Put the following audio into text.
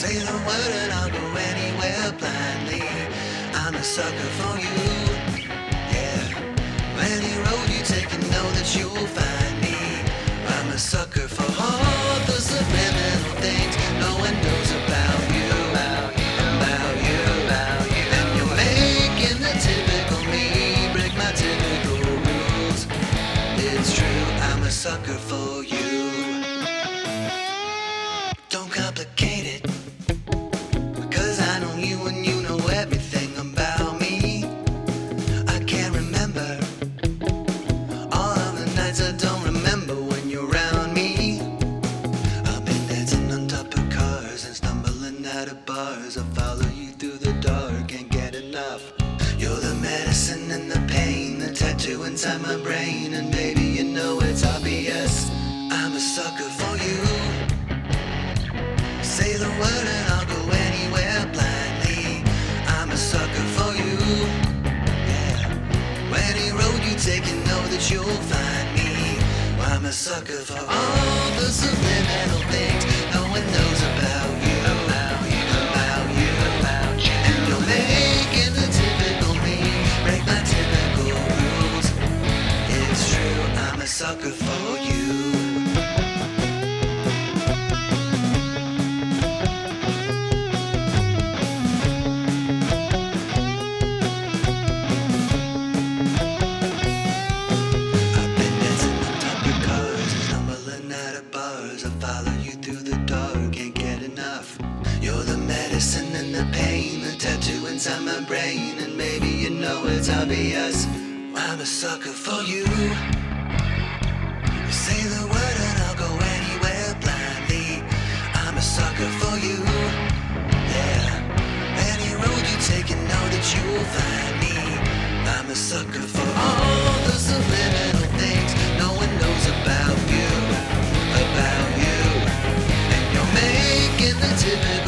Say the word and I'll go anywhere blindly. I'm a sucker for you. Of bars. I follow you through the dark, can't get enough. You're the medicine and the pain, the tattoo inside my brain, and baby, you know it's obvious. I'm a sucker for you. Say the word and I'll go anywhere blindly. I'm a sucker for you. Yeah. Any road you take, you know that you'll find me. I'm a sucker for all pain, the tattoo inside my brain, and maybe you know it's obvious. I'm a sucker for you. You for you. Yeah. Any road you take, you know that you'll find me. I'm a sucker for all the subliminal things no one knows about you. About you. And you're making the typical